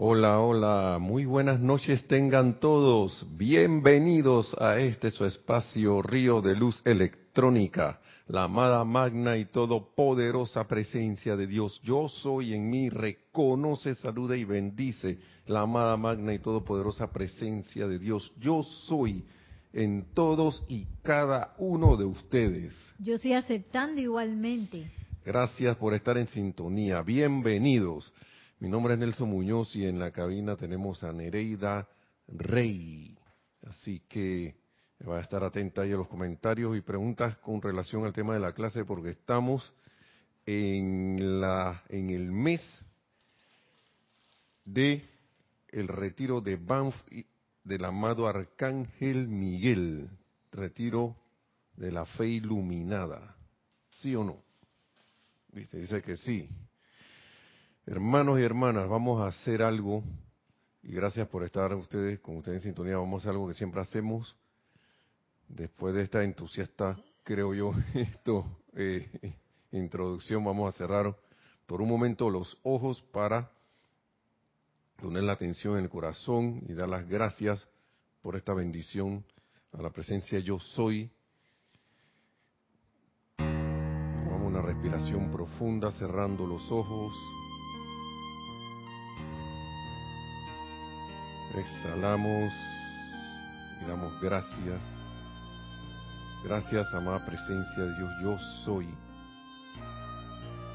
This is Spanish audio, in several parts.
Hola, hola, muy buenas noches tengan todos. Bienvenidos a este su espacio Río de Luz Electrónica, la amada magna y todopoderosa presencia de Dios. Yo soy en mí, reconoce, saluda y bendice la amada magna y todopoderosa presencia de Dios. Yo soy en todos y cada uno de ustedes. Yo estoy aceptando igualmente. Gracias por estar en sintonía. Bienvenidos. Mi nombre es Nelson Muñoz y en la cabina tenemos a Nereida Rey. Así que va a estar atenta ahí a los comentarios y preguntas con relación al tema de la clase porque estamos en la en el mes de el retiro de Banff del amado Arcángel Miguel, retiro de la fe iluminada. ¿Sí o no? Dice, dice que sí. Hermanos y hermanas, vamos a hacer algo, y gracias por estar ustedes con ustedes en sintonía, vamos a hacer algo que siempre hacemos, después de esta entusiasta, creo yo, esto, eh, introducción, vamos a cerrar por un momento los ojos para poner la atención en el corazón y dar las gracias por esta bendición a la presencia yo soy. Tomamos una respiración profunda cerrando los ojos. Exhalamos y damos gracias. Gracias, amada presencia de Dios, yo soy,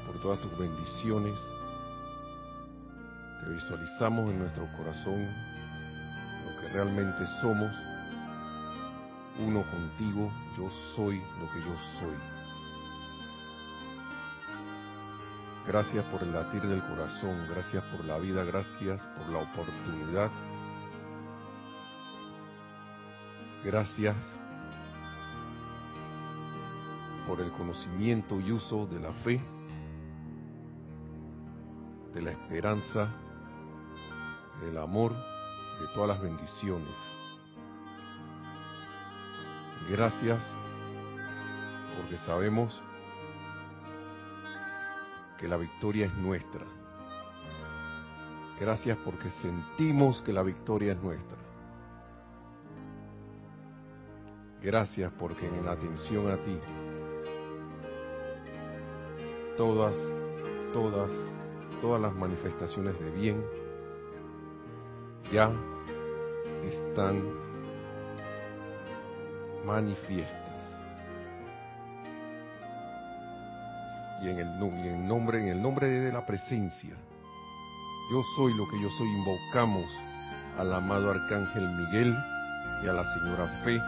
por todas tus bendiciones. Te visualizamos en nuestro corazón lo que realmente somos, uno contigo, yo soy lo que yo soy. Gracias por el latir del corazón, gracias por la vida, gracias por la oportunidad Gracias por el conocimiento y uso de la fe, de la esperanza, del amor, de todas las bendiciones. Gracias porque sabemos que la victoria es nuestra. Gracias porque sentimos que la victoria es nuestra. Gracias porque en la atención a ti, todas, todas, todas las manifestaciones de bien ya están manifiestas. Y en el, nombre, en el nombre de la presencia, yo soy lo que yo soy, invocamos al amado Arcángel Miguel y a la señora Fe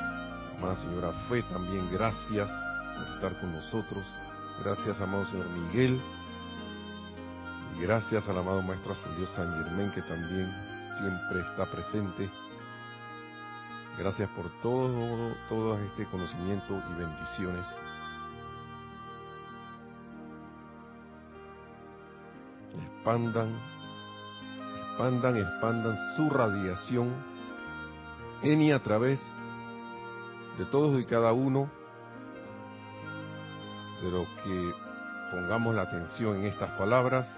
Amada señora Fe, también gracias por estar con nosotros. Gracias, amado señor Miguel. Y gracias al amado Maestro Ascendido San Germán, que también siempre está presente. Gracias por todo, todo este conocimiento y bendiciones. Expandan, expandan, expandan su radiación en y a través de todos y cada uno de los que pongamos la atención en estas palabras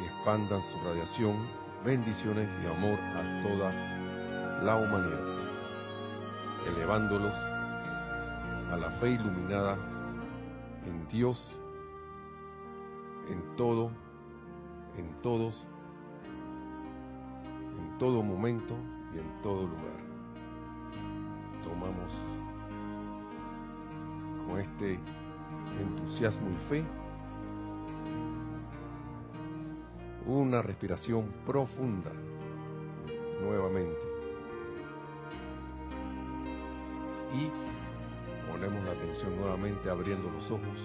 y expandan su radiación, bendiciones y amor a toda la humanidad, elevándolos a la fe iluminada en Dios, en todo, en todos, en todo momento y en todo lugar con este entusiasmo y fe. Una respiración profunda nuevamente. Y ponemos la atención nuevamente abriendo los ojos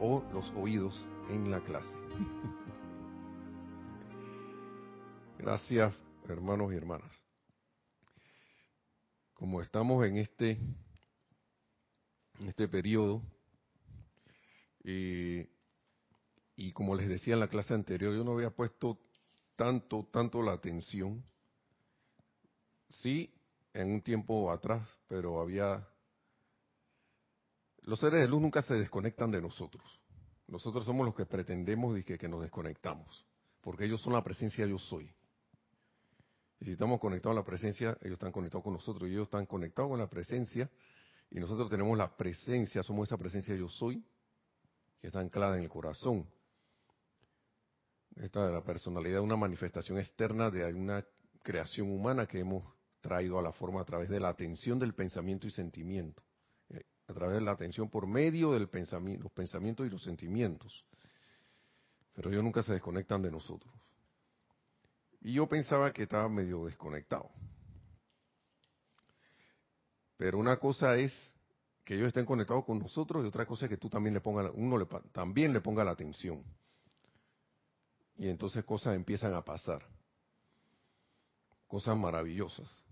o los oídos en la clase. Gracias hermanos y hermanas como estamos en este, este periodo, eh, y como les decía en la clase anterior, yo no había puesto tanto, tanto la atención, sí, en un tiempo atrás, pero había... Los seres de luz nunca se desconectan de nosotros. Nosotros somos los que pretendemos que, que nos desconectamos, porque ellos son la presencia yo soy. Y si estamos conectados a la presencia, ellos están conectados con nosotros y ellos están conectados con la presencia y nosotros tenemos la presencia, somos esa presencia yo soy que está anclada en el corazón. Esta es la personalidad, una manifestación externa de una creación humana que hemos traído a la forma a través de la atención del pensamiento y sentimiento, eh, a través de la atención por medio de los pensamientos y los sentimientos. Pero ellos nunca se desconectan de nosotros. Y yo pensaba que estaba medio desconectado. Pero una cosa es que ellos estén conectados con nosotros y otra cosa es que tú también le pongas, uno también le ponga la atención. Y entonces cosas empiezan a pasar. Cosas maravillosas.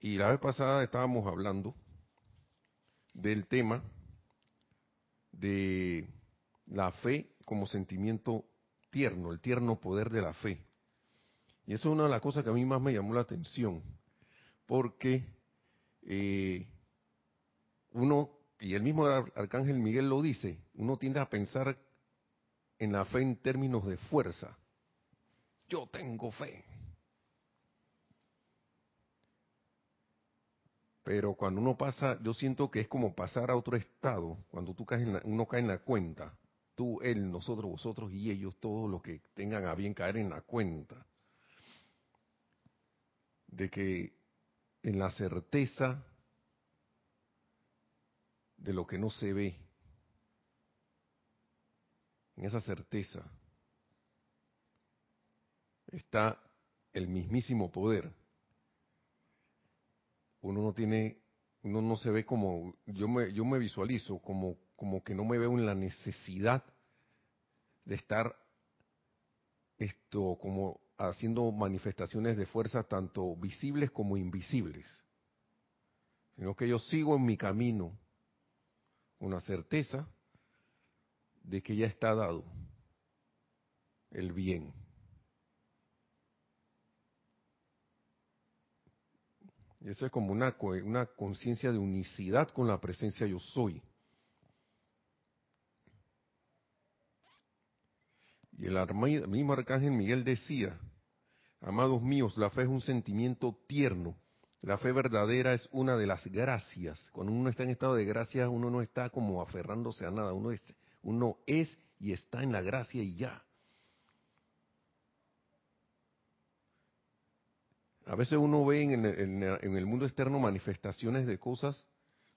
Y la vez pasada estábamos hablando del tema de la fe como sentimiento tierno, el tierno poder de la fe. Y eso es una de las cosas que a mí más me llamó la atención, porque eh, uno, y el mismo Arcángel Miguel lo dice, uno tiende a pensar en la fe en términos de fuerza. Yo tengo fe. Pero cuando uno pasa, yo siento que es como pasar a otro estado, cuando tú caes en uno cae en la cuenta tú, él, nosotros, vosotros y ellos, todos los que tengan a bien caer en la cuenta de que en la certeza de lo que no se ve, en esa certeza está el mismísimo poder. Uno no tiene, uno no se ve como, yo me, yo me visualizo como como que no me veo en la necesidad de estar esto como haciendo manifestaciones de fuerza tanto visibles como invisibles, sino que yo sigo en mi camino con la certeza de que ya está dado el bien. Y eso es como una, una conciencia de unicidad con la presencia yo soy. Y el mismo arcángel Miguel decía, amados míos, la fe es un sentimiento tierno. La fe verdadera es una de las gracias. Cuando uno está en estado de gracia, uno no está como aferrándose a nada. Uno es, uno es y está en la gracia y ya. A veces uno ve en en el mundo externo manifestaciones de cosas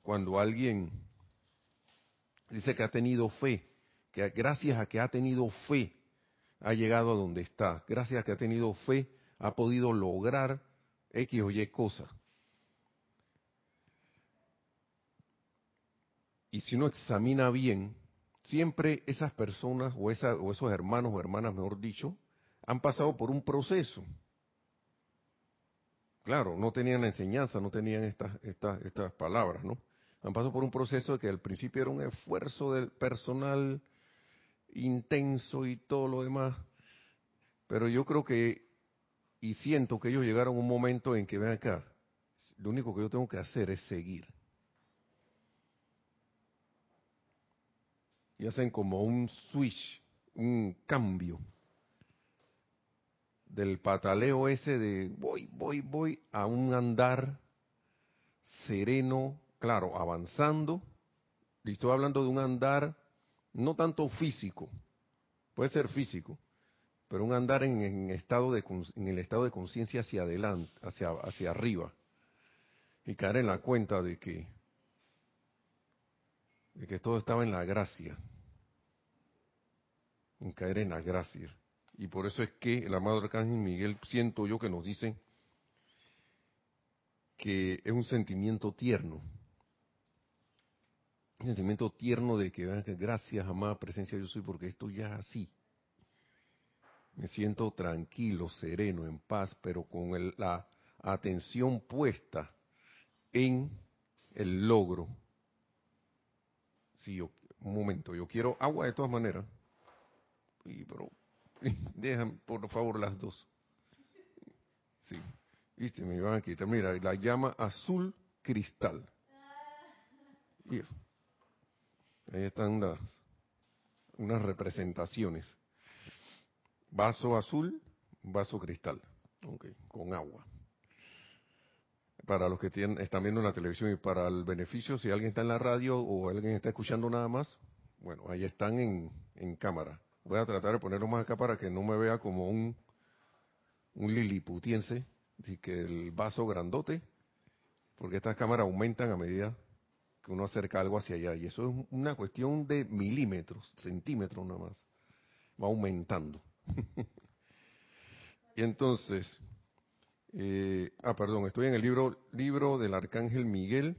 cuando alguien dice que ha tenido fe, que gracias a que ha tenido fe, ha llegado a donde está. Gracias a que ha tenido fe, ha podido lograr X o Y cosa. Y si uno examina bien, siempre esas personas o, o esos hermanos o hermanas, mejor dicho, han pasado por un proceso. Claro, no tenían la enseñanza, no tenían estas, estas, estas palabras, ¿no? Han pasado por un proceso que al principio era un esfuerzo del personal intenso y todo lo demás. Pero yo creo que, y siento que ellos llegaron a un momento en que, ven acá, lo único que yo tengo que hacer es seguir. Y hacen como un switch, un cambio del pataleo ese de voy, voy, voy a un andar sereno, claro, avanzando. Y estoy hablando de un andar no tanto físico, puede ser físico, pero un andar en, estado de, en el estado de conciencia hacia adelante, hacia, hacia arriba, y caer en la cuenta de que, de que todo estaba en la gracia, en caer en la gracia. Y por eso es que el amado Arcángel Miguel, siento yo que nos dice que es un sentimiento tierno, un sentimiento tierno de que gracias, amada presencia yo soy, porque esto ya es así. Me siento tranquilo, sereno, en paz, pero con la atención puesta en el logro. Sí, yo, un momento, yo quiero agua de todas maneras. Y, pero, dejan por favor las dos. Sí, viste, me van a quitar. Mira, la llama azul cristal. Ahí están las, unas representaciones. Vaso azul, vaso cristal, okay, con agua. Para los que tienen, están viendo en la televisión y para el beneficio, si alguien está en la radio o alguien está escuchando nada más, bueno, ahí están en, en cámara. Voy a tratar de ponerlo más acá para que no me vea como un, un liliputiense, así que el vaso grandote, porque estas cámaras aumentan a medida que uno acerca algo hacia allá, y eso es una cuestión de milímetros, centímetros nada más, va aumentando. y entonces, eh, ah, perdón, estoy en el libro, libro del Arcángel Miguel,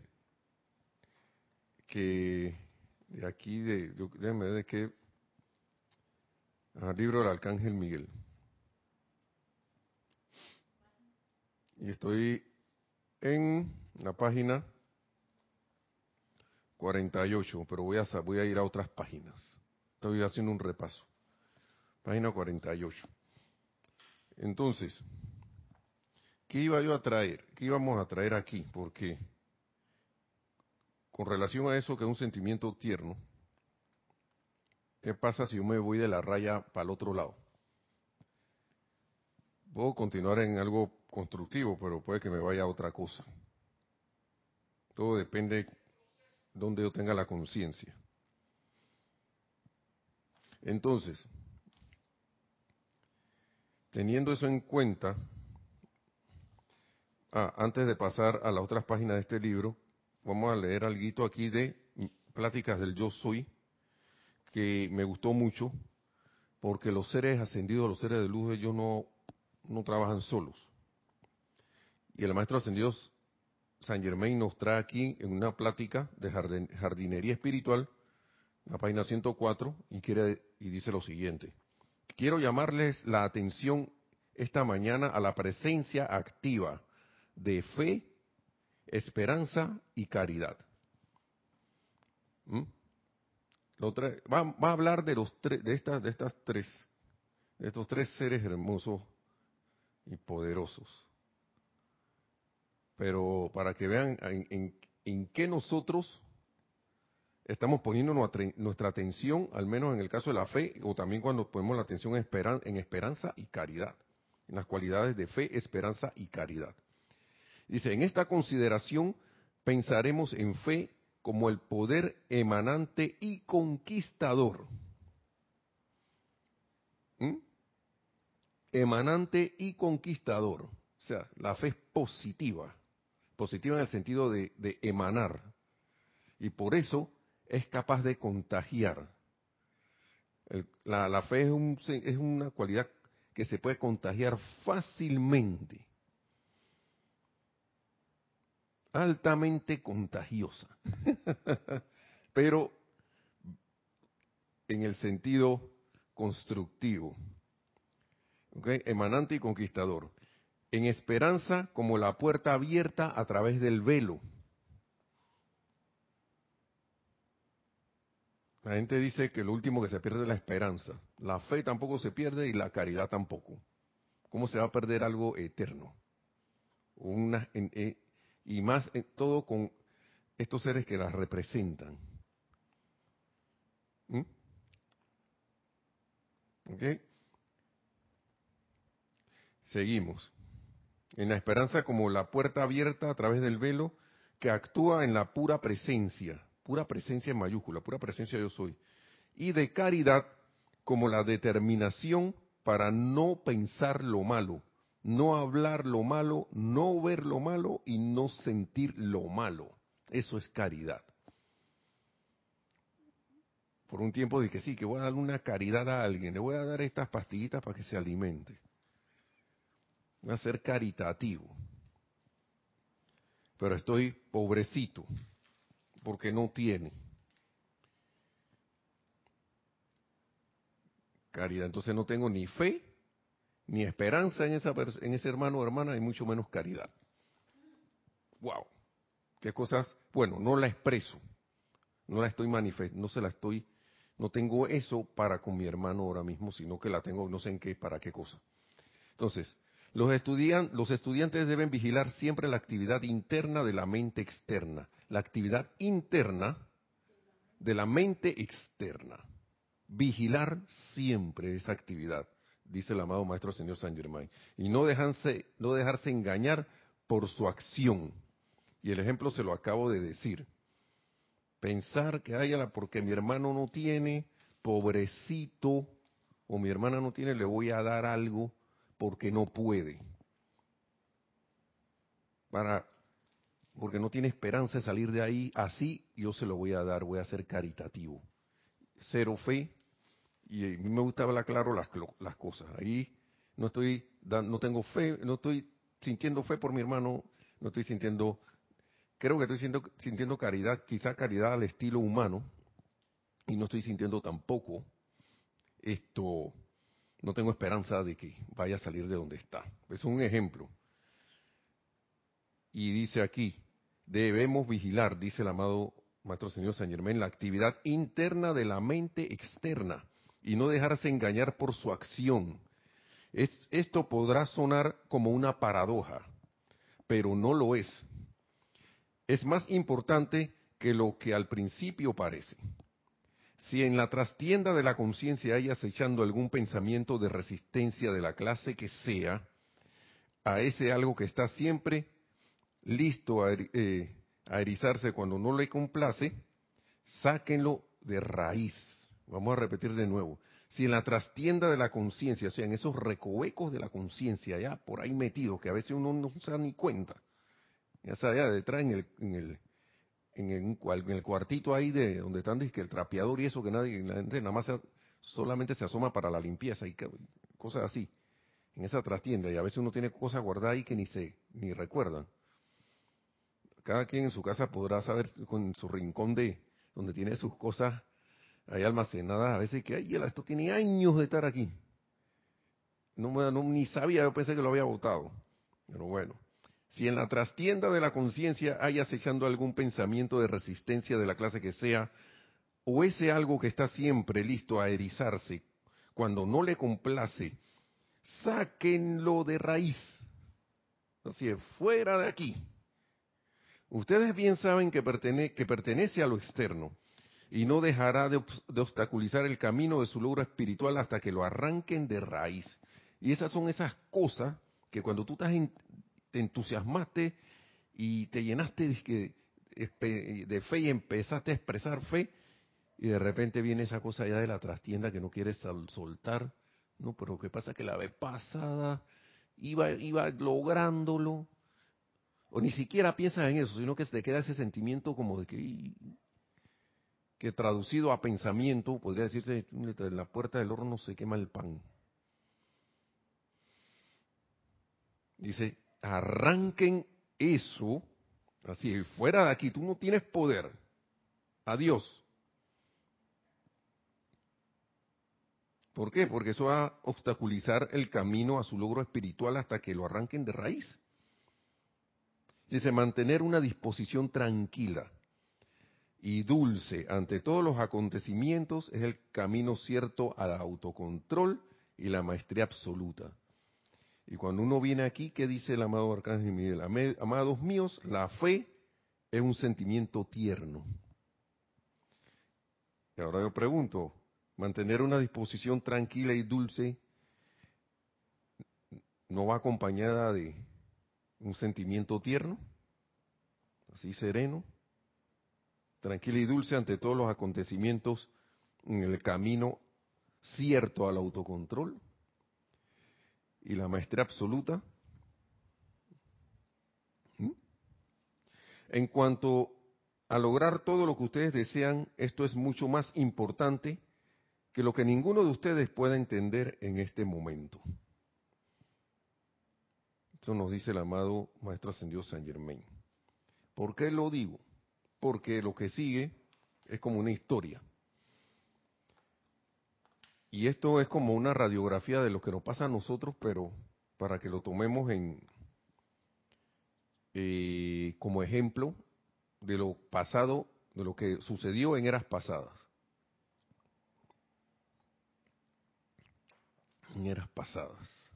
que de aquí, de, ver de qué, ah, libro del Arcángel Miguel. Y estoy en la página 48, pero voy a, voy a ir a otras páginas. Estoy haciendo un repaso. Página 48. Entonces, ¿qué iba yo a traer? ¿Qué íbamos a traer aquí? Porque con relación a eso que es un sentimiento tierno, ¿qué pasa si yo me voy de la raya para el otro lado? Puedo continuar en algo constructivo, pero puede que me vaya a otra cosa. Todo depende donde yo tenga la conciencia. Entonces, teniendo eso en cuenta, ah, antes de pasar a las otras páginas de este libro, vamos a leer algo aquí de Pláticas del Yo Soy, que me gustó mucho, porque los seres ascendidos, los seres de luz, ellos no, no trabajan solos. Y el maestro ascendido San Germain nos trae aquí en una plática de jardinería espiritual, la página 104, y, quiere, y dice lo siguiente. Quiero llamarles la atención esta mañana a la presencia activa de fe, esperanza y caridad. ¿Mm? va, a hablar de los de estas, de estas tres, de estos tres seres hermosos y poderosos pero para que vean en, qué nosotros estamos poniendo nuestra, atención, al menos en el caso de la fe, o también cuando ponemos la atención en, en esperanza y caridad, en las cualidades de fe, esperanza y caridad. Dice, en esta consideración pensaremos en fe como el poder emanante y conquistador. ¿Mm? Emanante y conquistador. O sea, la fe es positiva positiva en el sentido de, emanar. Y por eso es capaz de contagiar. la, fe es, una cualidad que se puede contagiar fácilmente. Altamente contagiosa. Pero en el sentido constructivo. Emanante y conquistador en esperanza como la puerta abierta a través del velo. La gente dice que lo último que se pierde es la esperanza. La fe tampoco se pierde y la caridad tampoco. ¿Cómo se va a perder algo eterno? Eh, y más en todo con estos seres que las representan. ¿Mm? ¿Ok? Seguimos en la esperanza como la puerta abierta a través del velo que actúa en la pura presencia, pura presencia en mayúscula, pura presencia yo soy, y de caridad como la determinación para no pensar lo malo, no hablar lo malo, no ver lo malo y no sentir lo malo. Eso es caridad. Por un tiempo dije, sí, que voy a dar una caridad a alguien, le voy a dar estas pastillitas para que se alimente voy a ser caritativo. Pero estoy pobrecito porque no tiene. Caridad. Entonces no tengo ni fe, ni esperanza en, ese hermano o hermana, y mucho menos caridad. ¡Wow! ¿Qué cosas? Bueno, no la expreso. No la estoy manifestando, no se la estoy, no tengo eso para con mi hermano ahora mismo, sino que la tengo no sé en qué, para qué cosa. Entonces, los, estudiantes deben vigilar siempre la actividad interna de la mente externa. La actividad interna de la mente externa. vigilar siempre esa actividad, dice el amado Maestro Señor San Germain, y no dejarse, no dejarse engañar por su acción. Y el ejemplo se lo acabo de decir. Pensar que haya porque mi hermano no tiene, pobrecito, o mi hermana no tiene, le voy a dar algo porque no puede. Para porque no tiene esperanza de salir de ahí, así yo se lo voy a dar, voy a ser caritativo. Cero fe, y a mí me gusta hablar claro las, las cosas. Ahí no estoy, no tengo fe, no estoy sintiendo fe por mi hermano, no estoy sintiendo, creo que estoy sintiendo, sintiendo caridad, quizá caridad al estilo humano, y no estoy sintiendo tampoco esto, no tengo esperanza de que vaya a salir de donde está. Es un ejemplo. Y dice aquí, debemos vigilar, dice el amado Maestro Señor San Germán, la actividad interna de la mente externa y no dejarse engañar por su acción. esto podrá sonar como una paradoja, pero no lo es. Es más importante que lo que al principio parece. Si en la trastienda de la conciencia hay acechando algún pensamiento de resistencia de la clase que sea, a ese algo que está siempre listo eh, a, erizarse cuando no le complace, sáquenlo de raíz. Vamos a repetir de nuevo. Si en la trastienda de la conciencia, o sea, en esos recovecos de la conciencia, ya por ahí metidos, que a veces uno no se da ni cuenta, ya sea allá detrás en el, en el, en el, el cuartito ahí de donde están que el trapeador y eso que nadie, la gente nada más solamente se asoma para la limpieza y cosas así, en esa trastienda, y a veces uno tiene cosas guardadas ahí que ni se, ni recuerdan. Cada quien en su casa podrá saber con su rincón de donde tiene sus cosas ahí almacenadas. A veces que ay esto tiene años de estar aquí no, no ni sabía yo pensé que lo había votado pero bueno si en la trastienda de la conciencia hay acechando algún pensamiento de resistencia de la clase que sea o ese algo que está siempre listo a erizarse cuando no le complace sáquenlo de raíz así fuera de aquí Ustedes bien saben que, pertenece a lo externo y no dejará de, obstaculizar el camino de su logro espiritual hasta que lo arranquen de raíz. Y esas son esas cosas que cuando tú te entusiasmaste y te llenaste de, fe y empezaste a expresar fe, y de repente viene esa cosa ya de la trastienda que no quieres soltar. No, pero ¿qué pasa? Que la vez pasada iba, iba lográndolo, o ni siquiera piensas en eso, sino que te queda ese sentimiento como de que, que traducido a pensamiento, podría decirse, en la puerta del horno se quema el pan. Dice, arranquen eso, así, fuera de aquí, tú no tienes poder. Adiós. ¿Por qué? Porque eso va a obstaculizar el camino a su logro espiritual hasta que lo arranquen de raíz. Dice, mantener una disposición tranquila y dulce ante todos los acontecimientos es el camino cierto al autocontrol y la maestría absoluta. Y cuando uno viene aquí, ¿qué dice el amado Arcángel Miguel? Amados míos, la fe es un sentimiento tierno. Y ahora yo pregunto, mantener una disposición tranquila y dulce no va acompañada de un sentimiento tierno, así sereno, tranquilo y dulce ante todos los acontecimientos en el camino cierto al autocontrol y la maestría absoluta. ¿Mm? En cuanto a lograr todo lo que ustedes desean, esto es mucho más importante que lo que ninguno de ustedes pueda entender en este momento. Eso nos dice el amado Maestro Ascendido San Germain. ¿Por qué lo digo? Porque lo que sigue es como una historia. Y esto es como una radiografía de lo que nos pasa a nosotros, pero para que lo tomemos en eh, como ejemplo de lo pasado, de lo que sucedió en eras pasadas. En eras pasadas.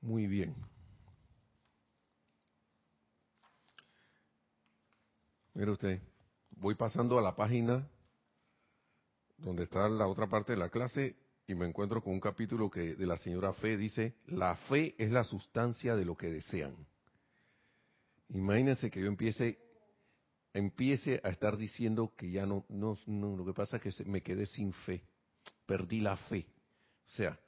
Muy bien. Mire usted, voy pasando a la página donde está la otra parte de la clase y me encuentro con un capítulo que de la señora Fe dice, la fe es la sustancia de lo que desean. Imagínense que yo empiece empiece a estar diciendo que ya no, no, no lo que pasa es que me quedé sin fe, perdí la fe. O sea,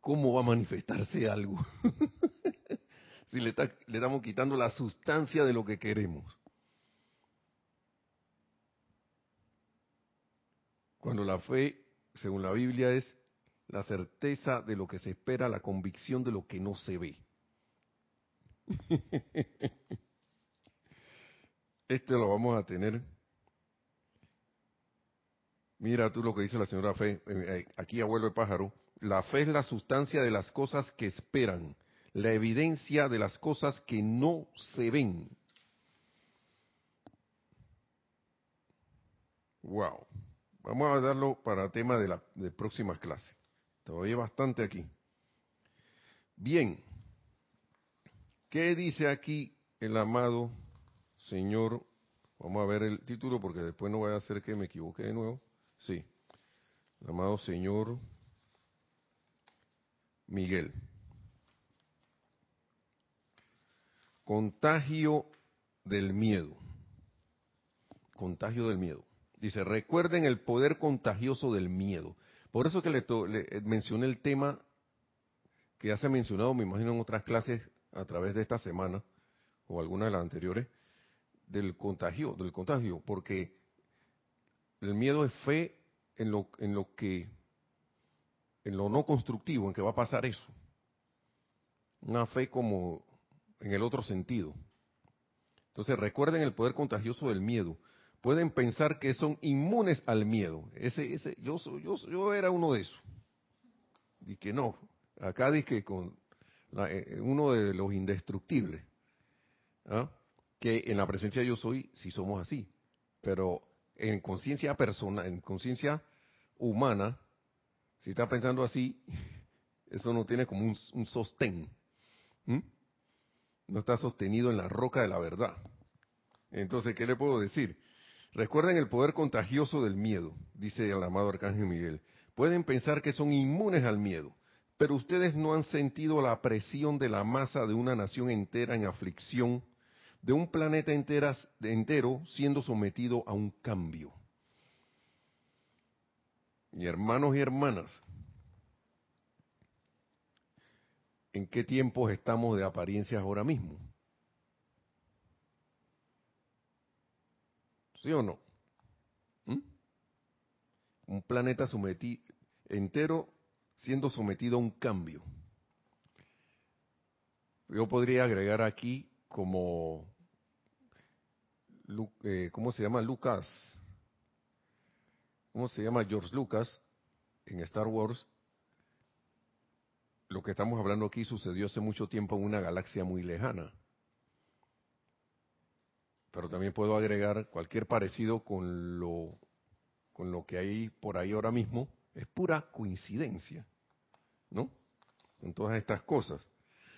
¿cómo va a manifestarse algo? si le, le estamos quitando la sustancia de lo que queremos. Cuando la fe, según la Biblia, es la certeza de lo que se espera, la convicción de lo que no se ve. Este lo vamos a tener. Mira tú lo que dice la señora Fe, eh, eh, aquí abuelo de pájaro. La fe es la sustancia de las cosas que esperan, la evidencia de las cosas que no se ven. Wow. Vamos a darlo para tema de la de próximas clases. Todavía bastante aquí. Bien. ¿Qué dice aquí el amado Señor? Vamos a ver el título porque después no voy a hacer que me equivoque de nuevo. Sí. El amado Señor Miguel. Contagio del miedo. Contagio del miedo. Dice, recuerden el poder contagioso del miedo. Por eso que le, eh, mencioné el tema que ya se ha mencionado, me imagino, en otras clases a través de esta semana, o alguna de las anteriores, del contagio, del contagio, porque el miedo es fe en lo, en lo que, en lo no constructivo, en que va a pasar eso. Una fe como en el otro sentido. Entonces recuerden el poder contagioso del miedo pueden pensar que son inmunes al miedo. Ese, ese, yo, yo, yo era uno de esos. Y que no. Acá dice con eh, uno de los indestructibles. ¿ah? Que en la presencia de yo soy, si somos así. Pero en conciencia personal, en conciencia humana, si está pensando así, eso no tiene como un, sostén. No está sostenido en la roca de la verdad. Entonces, ¿qué le puedo decir? Recuerden el poder contagioso del miedo, dice el amado Arcángel Miguel. Pueden pensar que son inmunes al miedo, pero ustedes no han sentido la presión de la masa de una nación entera en aflicción, de un planeta entero siendo sometido a un cambio. Y hermanos y hermanas, ¿en qué tiempos estamos de apariencias ahora mismo? ¿Sí o no? ¿Mm? Un planeta sometido, entero siendo sometido a un cambio. Yo podría agregar aquí como, eh, ¿cómo se llama Lucas? ¿Cómo se llama George Lucas en Star Wars? Lo que estamos hablando aquí sucedió hace mucho tiempo en una galaxia muy lejana pero también puedo agregar cualquier parecido con lo, con lo que hay por ahí ahora mismo, es pura coincidencia, ¿no? Con todas estas cosas.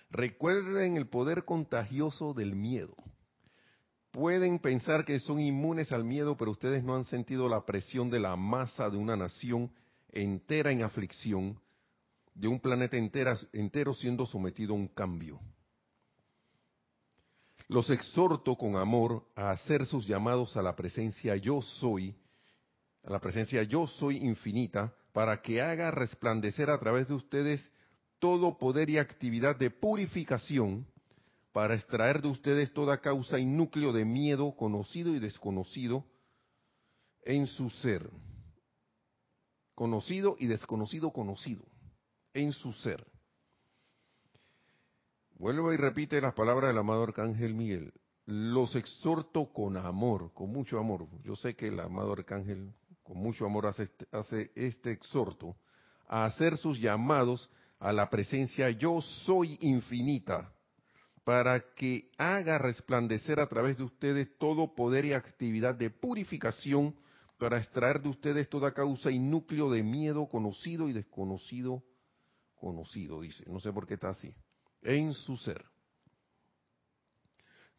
Recuerden el poder contagioso del miedo. Pueden pensar que son inmunes al miedo, pero ustedes no han sentido la presión de la masa de una nación entera en aflicción, de un planeta entero siendo sometido a un cambio. Los exhorto con amor a hacer sus llamados a la presencia yo soy, a la presencia yo soy infinita, para que haga resplandecer a través de ustedes todo poder y actividad de purificación, para extraer de ustedes toda causa y núcleo de miedo conocido y desconocido en su ser. Conocido y desconocido conocido en su ser. Vuelvo y repite las palabras del amado Arcángel Miguel. Los exhorto con amor, con mucho amor. Yo sé que el amado Arcángel con mucho amor hace este, hace este exhorto a hacer sus llamados a la presencia yo soy infinita, para que haga resplandecer a través de ustedes todo poder y actividad de purificación, para extraer de ustedes toda causa y núcleo de miedo conocido y desconocido conocido, dice. No sé por qué está así en su ser.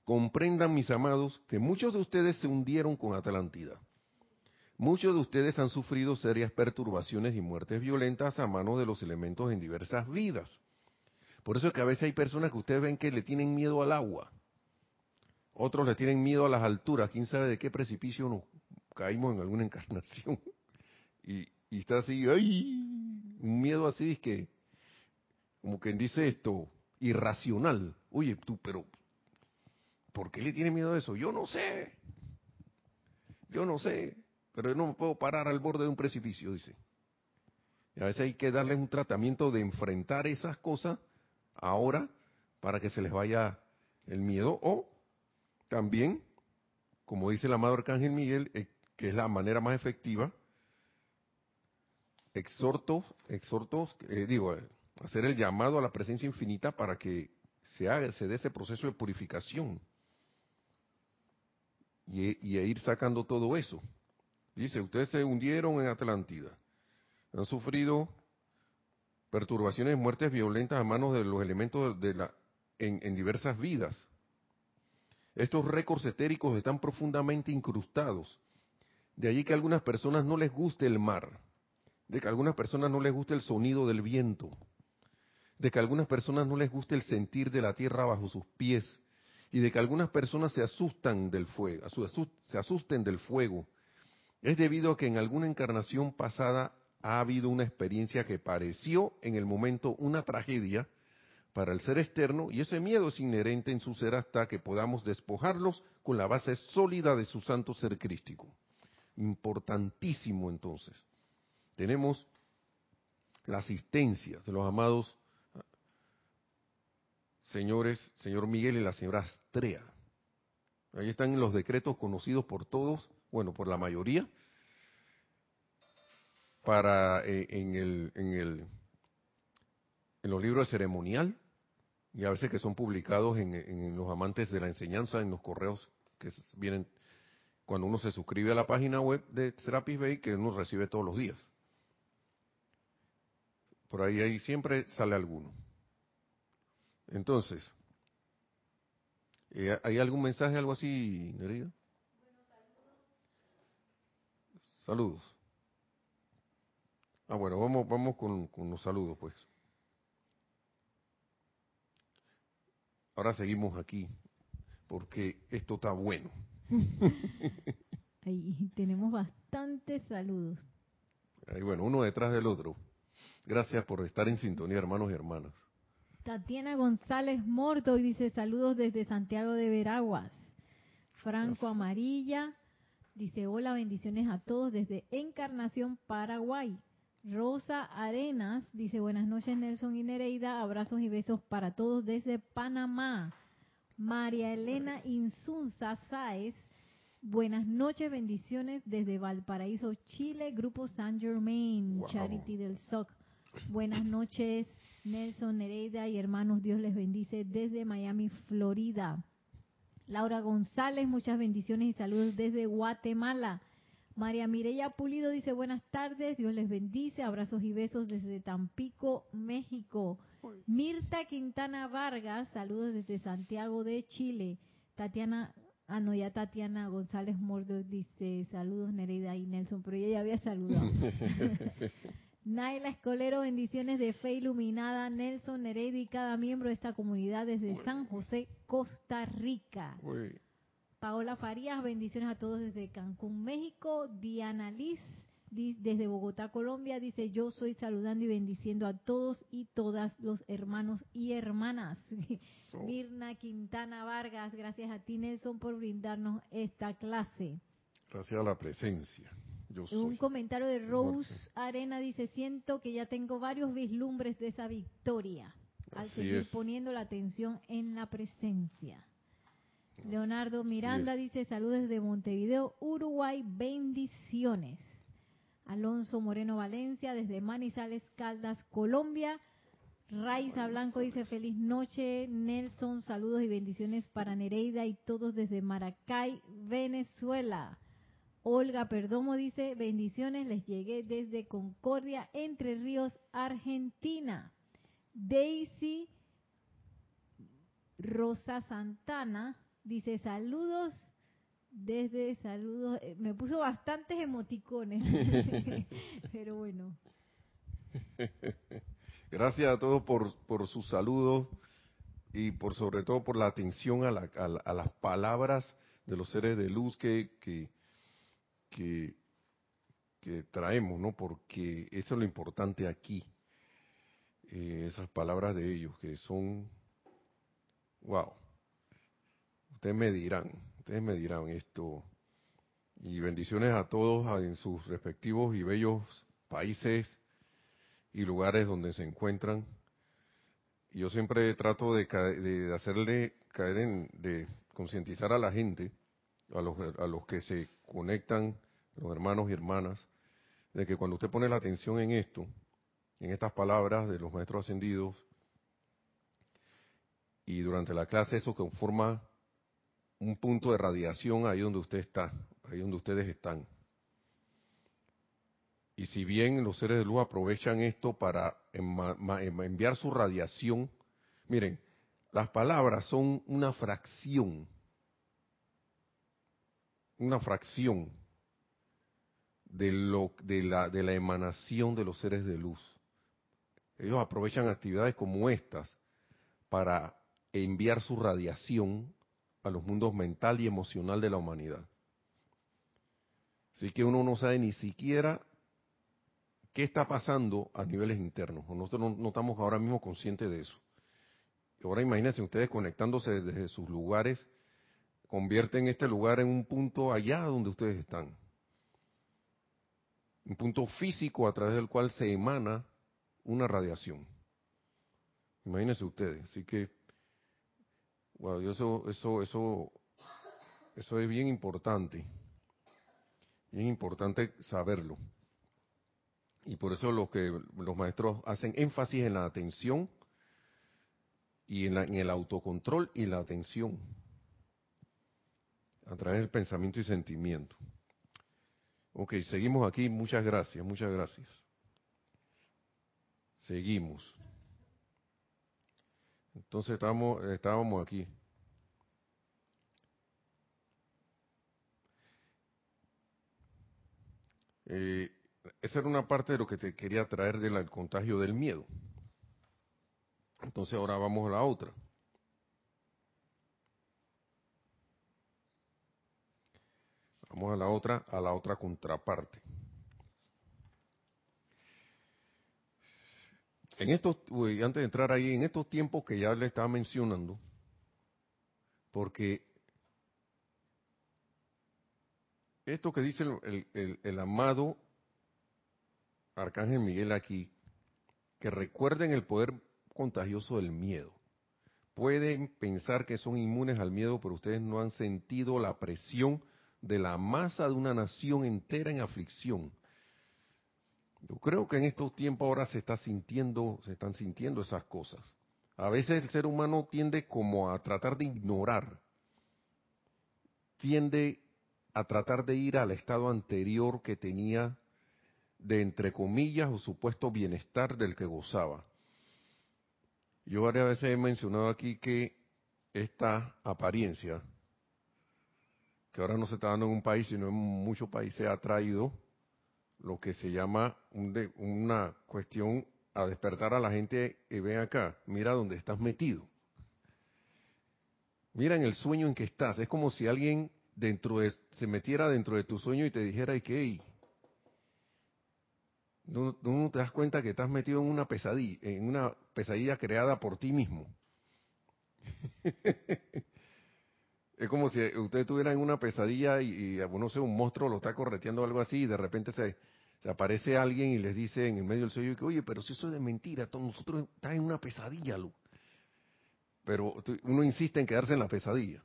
Comprendan, mis amados, que muchos de ustedes se hundieron con Atlántida. Muchos de ustedes han sufrido serias perturbaciones y muertes violentas a manos de los elementos en diversas vidas. Por eso es que a veces hay personas que ustedes ven que le tienen miedo al agua. Otros le tienen miedo a las alturas. ¿Quién sabe de qué precipicio nos caímos en alguna encarnación? Y, está así, ¡ay! Un miedo así es que, como quien dice esto, irracional. Oye, tú, pero ¿Por qué le tiene miedo a eso? Yo no sé. Yo no sé. Pero yo no me puedo parar al borde de un precipicio, dice. Y a veces hay que darles un tratamiento de enfrentar esas cosas ahora para que se les vaya el miedo. O también, como dice el amado Arcángel Miguel, eh, que es la manera más efectiva, exhorto, exhorto, eh, digo, hacer el llamado a la presencia infinita para que se haga, se dé ese proceso de purificación y, e ir sacando todo eso. Dice, ustedes se hundieron en Atlántida, han sufrido perturbaciones, muertes violentas a manos de los elementos de la, en, en diversas vidas. Estos récords etéricos están profundamente incrustados. De allí que a algunas personas no les guste el mar, de que a algunas personas no les guste el sonido del viento, de que a algunas personas no les guste el sentir de la tierra bajo sus pies, y de que algunas personas se asustan del fuego, se asusten del fuego, es debido a que en alguna encarnación pasada ha habido una experiencia que pareció en el momento una tragedia para el ser externo y ese miedo es inherente en su ser hasta que podamos despojarlos con la base sólida de su santo ser crístico. Importantísimo entonces. Tenemos la asistencia de los amados señores, señor Miguel y la señora Astrea. Ahí están los decretos conocidos por todos, bueno, por la mayoría, para eh, en el en el en los libros de ceremonial y a veces que son publicados en, en, los amantes de la enseñanza en los correos que vienen cuando uno se suscribe a la página web de Serapis Bay que uno recibe todos los días. Por ahí, ahí siempre sale alguno. Entonces, eh, ¿hay algún mensaje, algo así, Nereida? Saludos. Ah, bueno, vamos, vamos con, con los saludos, pues. Ahora seguimos aquí, porque esto está bueno. Ahí tenemos bastantes saludos. Ahí, bueno, uno detrás del otro. Gracias por estar en sintonía, hermanos y hermanas. Tatiana González Mordo dice saludos desde Santiago de Veraguas. Franco Amarilla dice hola, bendiciones a todos desde Encarnación, Paraguay. Rosa Arenas dice buenas noches Nelson y Nereida, abrazos y besos para todos desde Panamá. María Elena Insunza Sáez, buenas noches, bendiciones desde Valparaíso, Chile, Grupo San Germain, Charity del SOC. Buenas noches, Nelson Nereida y hermanos, Dios les bendice desde Miami, Florida. Laura González, muchas bendiciones y saludos desde Guatemala. María Mireya Pulido dice buenas tardes, Dios les bendice, abrazos y besos desde Tampico, México. Mirta Quintana Vargas, saludos desde Santiago de Chile. Tatiana, ah no, ya Tatiana González Mordo dice saludos Nereida y Nelson, pero ella ya había saludado. Naila Escolero, bendiciones de fe iluminada, Nelson Nereida y cada miembro de esta comunidad desde San José, Costa Rica. Paola Farías, bendiciones a todos desde Cancún, México. Diana Liz, desde Bogotá, Colombia, dice yo soy saludando y bendiciendo a todos y todas los hermanos y hermanas. Mirna Quintana Vargas, gracias a ti Nelson por brindarnos esta clase. Gracias a la presencia. Un comentario de Rose Arena dice, siento que ya tengo varios vislumbres de esa victoria al seguir poniendo la atención en la presencia. Leonardo Miranda dice, saludos desde Montevideo, Uruguay, bendiciones. Alonso Moreno Valencia desde Manizales, Caldas, Colombia. Raiza Blanco dice feliz noche, Nelson, saludos y bendiciones para Nereida y todos desde Maracay, Venezuela. Olga Perdomo dice, bendiciones, les llegué desde Concordia, Entre Ríos, Argentina. Daisy Rosa Santana Dice saludos desde saludos. eh, Me puso bastantes emoticones. Pero bueno. Gracias a todos por, por sus saludos y por sobre todo por la atención a, la- a la- a las palabras de los seres de luz que, que, que, que traemos, ¿no? Porque eso es lo importante aquí. Eh, esas palabras de ellos que son, wow. Ustedes me dirán, ustedes me dirán esto. Y bendiciones a todos en sus respectivos y bellos países y lugares donde se encuentran. Yo siempre trato de, de hacerle caer en, de concientizar a la gente, a los, a los que se conectan, los hermanos y hermanas, de que cuando usted pone la atención en esto, en estas palabras de los maestros ascendidos, y durante la clase eso conforma un punto de radiación ahí donde usted está, ahí donde ustedes están. Y si bien los seres de luz aprovechan esto para em- enviar su radiación, miren, las palabras son una fracción, una fracción de, lo, de, la, de la emanación de los seres de luz. Ellos aprovechan actividades como estas para enviar su radiación a los mundos mental y emocional de la humanidad. Así que uno no sabe ni siquiera qué está pasando a niveles internos. Nosotros no, no estamos ahora mismo conscientes de eso. Ahora imagínense ustedes conectándose desde sus lugares, convierten este lugar en un punto allá donde ustedes están. Un punto físico a través del cual se emana una radiación. Imagínense ustedes. Así que, wow, eso, eso, eso, eso es bien importante. Bien importante saberlo. Y por eso lo que los maestros hacen énfasis en la atención y en, la- en el autocontrol y la atención a través del pensamiento y sentimiento. Ok, seguimos aquí. Muchas gracias, muchas gracias. Seguimos. Entonces estamos, estábamos aquí. Eh, esa era una parte de lo que te quería traer del contagio del miedo. Entonces ahora vamos a la otra. Vamos a la otra, a la otra contraparte. En estos, antes de entrar ahí, en estos tiempos que ya le estaba mencionando, porque esto que dice el- el- el amado Arcángel Miguel aquí, que recuerden el poder contagioso del miedo. Pueden pensar que son inmunes al miedo, pero ustedes no han sentido la presión de la masa de una nación entera en aflicción. Yo creo que en estos tiempos ahora se está sintiendo, se están sintiendo esas cosas. A veces el ser humano tiende como a tratar de ignorar, tiende a tratar de ir al estado anterior que tenía de entre comillas o supuesto bienestar del que gozaba. Yo varias veces he mencionado aquí que esta apariencia, que ahora no se está dando en un país, sino en muchos países, ha traído lo que se llama una cuestión a despertar a la gente y ven acá, mira dónde estás metido. Mira en el sueño en que estás. Es como si alguien dentro de, se metiera dentro de tu sueño y te dijera, ¿y qué? "Ey, ¿No, no te das cuenta que estás metido en una pesadilla, en una pesadilla creada por ti mismo? es como si usted estuviera en una pesadilla y, y, no sé, un monstruo lo está correteando o algo así y de repente se, aparece alguien y les dice en el medio del sueño que, oye, pero si eso es de mentira, todos nosotros estamos en una pesadilla, Lu. Pero uno insiste en quedarse en la pesadilla.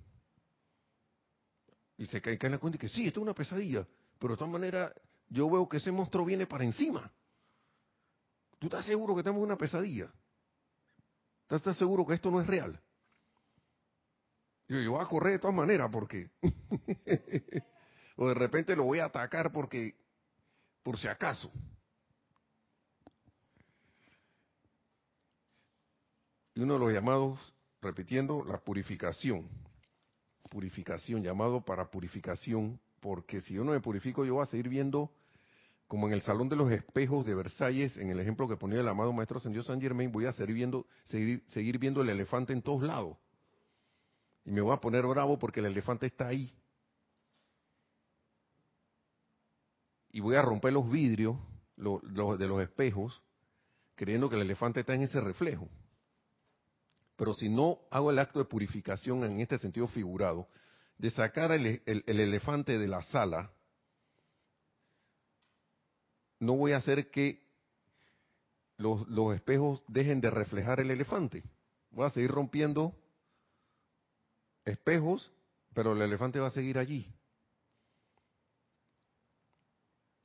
Y se cae, en la cuenta y que sí, esto es una pesadilla, pero de todas maneras yo veo que ese monstruo viene para encima. ¿Tú estás seguro que estamos en una pesadilla? ¿Estás estás seguro que esto no es real? Yo, yo voy a correr de todas maneras porque... o de repente lo voy a atacar porque... por si acaso. Y uno de los llamados, repitiendo, la purificación. purificación, llamado para purificación, porque si yo no me purifico, yo voy a seguir viendo, como en el Salón de los Espejos de Versalles, en el ejemplo que ponía el amado Maestro Ascendido San Germain, voy a seguir viendo, seguir, seguir viendo el elefante en todos lados. Y me voy a poner bravo porque el elefante está ahí. Y voy a romper los vidrios de los espejos, creyendo que el elefante está en ese reflejo. Pero si no hago el acto de purificación en este sentido figurado, de sacar el, elefante de la sala, no voy a hacer que los, los, espejos dejen de reflejar el elefante. Voy a seguir rompiendo espejos, pero el elefante va a seguir allí.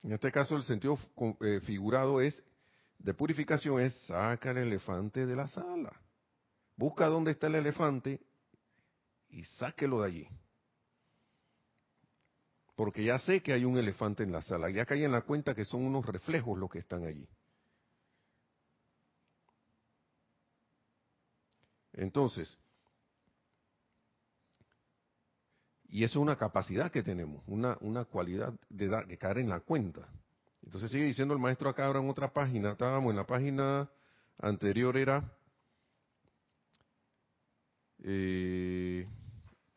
En este caso, el sentido eh, figurado es de purificación es saca el elefante de la sala. Busca dónde está el elefante y sáquelo de allí. Porque ya sé que hay un elefante en la sala. Ya caí en la cuenta que son unos reflejos los que están allí. Entonces, Y eso es una capacidad que tenemos, una, una cualidad de, caer en la cuenta. Entonces sigue diciendo el maestro acá ahora en otra página, estábamos en la página anterior, era, eh,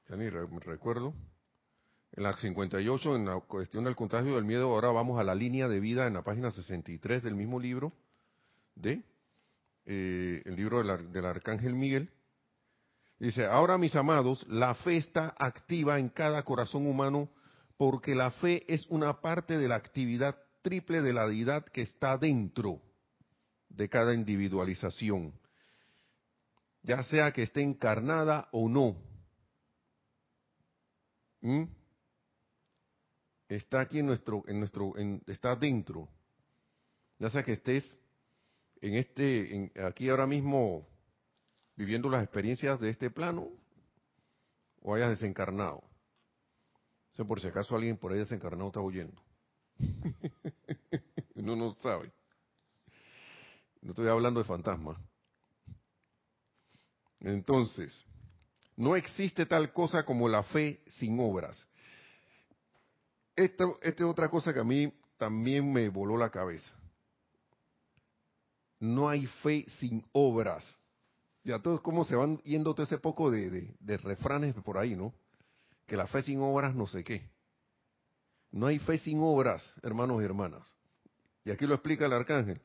ya ni recuerdo, en la 58, en la cuestión del contagio del miedo, ahora vamos a la línea de vida en la página 63 del mismo libro, de eh, el libro del Arcángel Miguel, Dice, ahora mis amados, la fe está activa en cada corazón humano porque la fe es una parte de la actividad triple de la deidad que está dentro de cada individualización, ya sea que esté encarnada o no. ¿Mm? Está aquí en nuestro, en nuestro, está dentro. Ya sea que estés en este, en, aquí ahora mismo viviendo las experiencias de este plano o hayas desencarnado. O por si acaso alguien por ahí desencarnado está oyendo. Uno no sabe. No estoy hablando de fantasmas. Entonces, no existe tal cosa como la fe sin obras. Esta, esta es otra cosa que a mí también me voló la cabeza. No hay fe sin obras. Ya todos cómo se van yendo todo ese poco de, refranes por ahí, ¿no? Que la fe sin obras no sé qué. No hay fe sin obras, hermanos y hermanas. Y aquí lo explica el arcángel.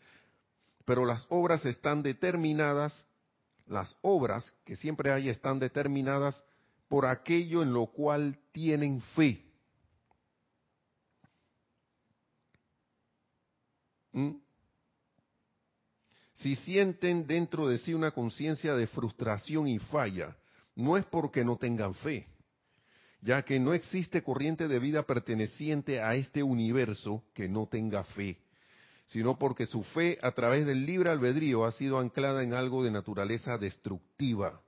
Pero las obras están determinadas, las obras que siempre hay están determinadas por aquello en lo cual tienen fe. ¿Mm? Si sienten dentro de sí una conciencia de frustración y falla, no es porque no tengan fe, ya que no existe corriente de vida perteneciente a este universo que no tenga fe, sino porque su fe a través del libre albedrío ha sido anclada en algo de naturaleza destructiva.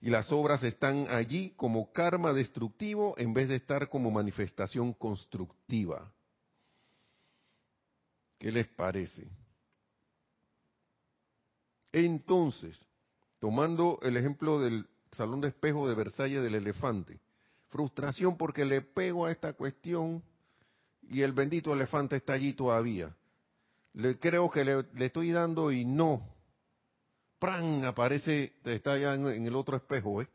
Y las obras están allí como karma destructivo en vez de estar como manifestación constructiva. ¿Qué les parece? Entonces, tomando el ejemplo del salón de espejo de Versalles del elefante, frustración porque le pego a esta cuestión y el bendito elefante está allí todavía. Le creo que le, estoy dando y no. ¡Pran! Aparece, está allá en, el otro espejo, ¿eh?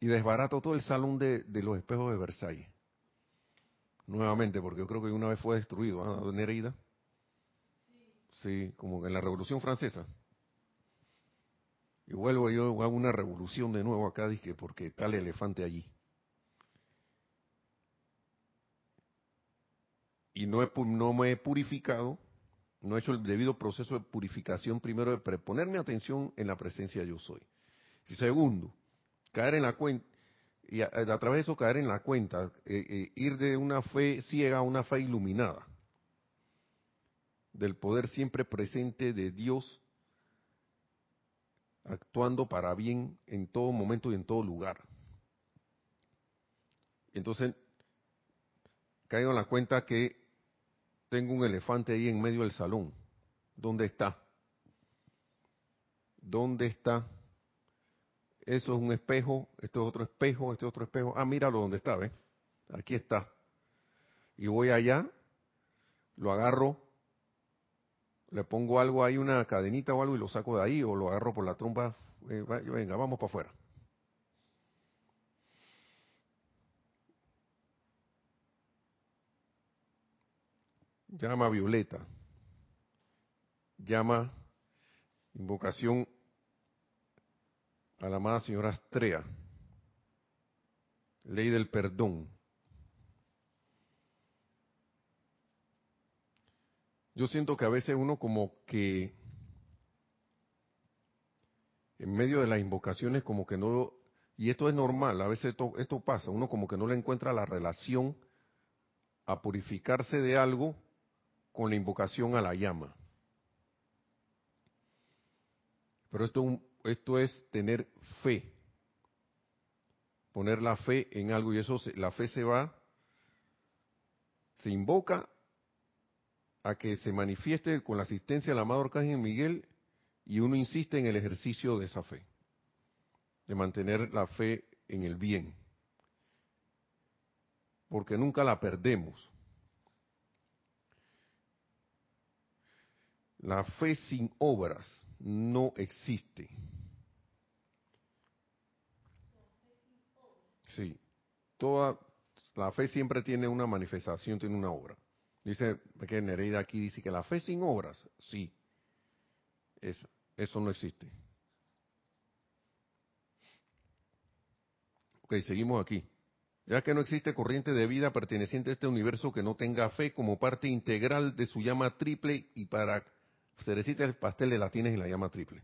Y desbarato todo el salón de, los espejos de Versalles. Nuevamente, porque yo creo que una vez fue destruido. Nereida. Sí, como en la Revolución Francesa. Y vuelvo yo hago una revolución de nuevo acá, dije, porque está el elefante allí. Y no, no me he purificado, no he hecho el debido proceso de purificación primero de preponerme atención en la presencia yo soy. Y segundo, caer en la cuenta, y a, través de eso caer en la cuenta, eh, eh, ir de una fe ciega a una fe iluminada del poder siempre presente de Dios actuando para bien en todo momento y en todo lugar. Entonces, caigo en la cuenta que tengo un elefante ahí en medio del salón. ¿Dónde está? ¿Dónde está eso es un espejo, esto es otro espejo, este es otro espejo. Ah, míralo donde está, ¿ves? Aquí está. Y voy allá, lo agarro, le pongo algo ahí, una cadenita o algo y lo saco de ahí, o lo agarro por la trompa. Eh, venga, vamos para afuera. Llama Violeta. Llama invocación a la amada señora Astrea. Ley del perdón. Yo siento que a veces uno como que en medio de las invocaciones como que no, y esto es normal, a veces esto, esto pasa, uno como que no le encuentra la relación a purificarse de algo con la invocación a la llama. Pero esto, esto es tener fe, poner la fe en algo y eso, la fe se va, se invoca a que se manifieste con la asistencia del amado Arcángel Miguel y uno insiste en el ejercicio de esa fe, de mantener la fe en el bien, porque nunca la perdemos. La fe sin obras no existe. Sí, toda la fe siempre tiene una manifestación, tiene una obra. Dice que Nereida aquí dice que la fe sin obras, sí, es, eso no existe. Ok, seguimos aquí. Ya que no existe corriente de vida perteneciente a este universo que no tenga fe como parte integral de su llama triple y para cerecita el pastel de la tienes y la llama triple.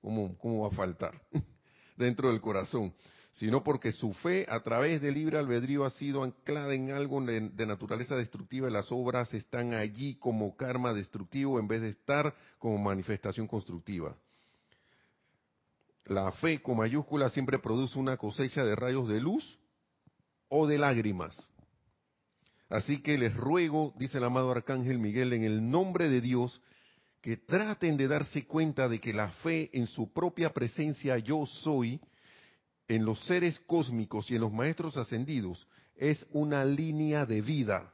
¿Cómo, cómo va a faltar? Dentro del corazón sino porque su fe a través del libre albedrío ha sido anclada en algo de, naturaleza destructiva y las obras están allí como karma destructivo en vez de estar como manifestación constructiva. La fe con mayúscula siempre produce una cosecha de rayos de luz o de lágrimas. Así que les ruego, dice el amado Arcángel Miguel, en el nombre de Dios, que traten de darse cuenta de que la fe en su propia presencia yo soy, en los seres cósmicos y en los maestros ascendidos es una línea de vida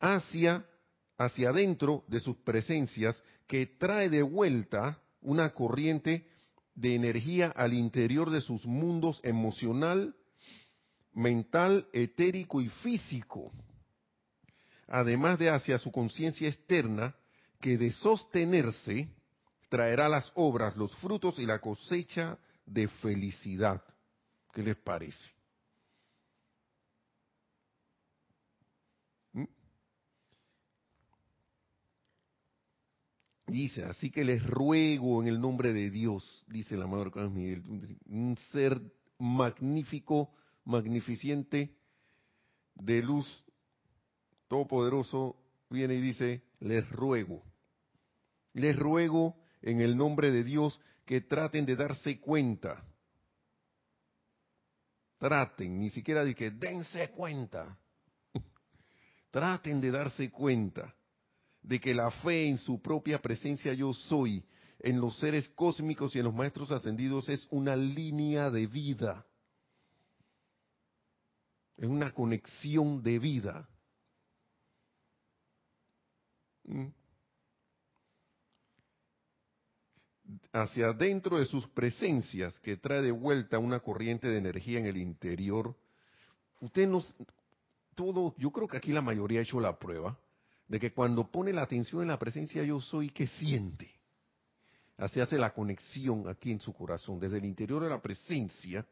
hacia hacia adentro de sus presencias que trae de vuelta una corriente de energía al interior de sus mundos emocional, mental, etérico y físico, además de hacia su conciencia externa que de sostenerse traerá las obras, los frutos y la cosecha de felicidad. ¿Qué les parece? ¿Mm? Dice, así que les ruego en el nombre de Dios, dice el amado Arcángel Miguel, un ser magnífico, magnificente, de luz todopoderoso, viene y dice, les ruego, les ruego en el nombre de Dios que traten de darse cuenta. Traten, ni siquiera de que dense cuenta. traten de darse cuenta de que la fe en su propia presencia yo soy, en los seres cósmicos y en los maestros ascendidos es una línea de vida. Es una conexión de vida. ¿Mm? Hacia dentro de sus presencias que trae de vuelta una corriente de energía en el interior. Usted nos, todo, yo creo que aquí la mayoría ha hecho la prueba de que cuando pone la atención en la presencia yo soy, que siente? Así hace la conexión aquí en su corazón, desde el interior de la presencia,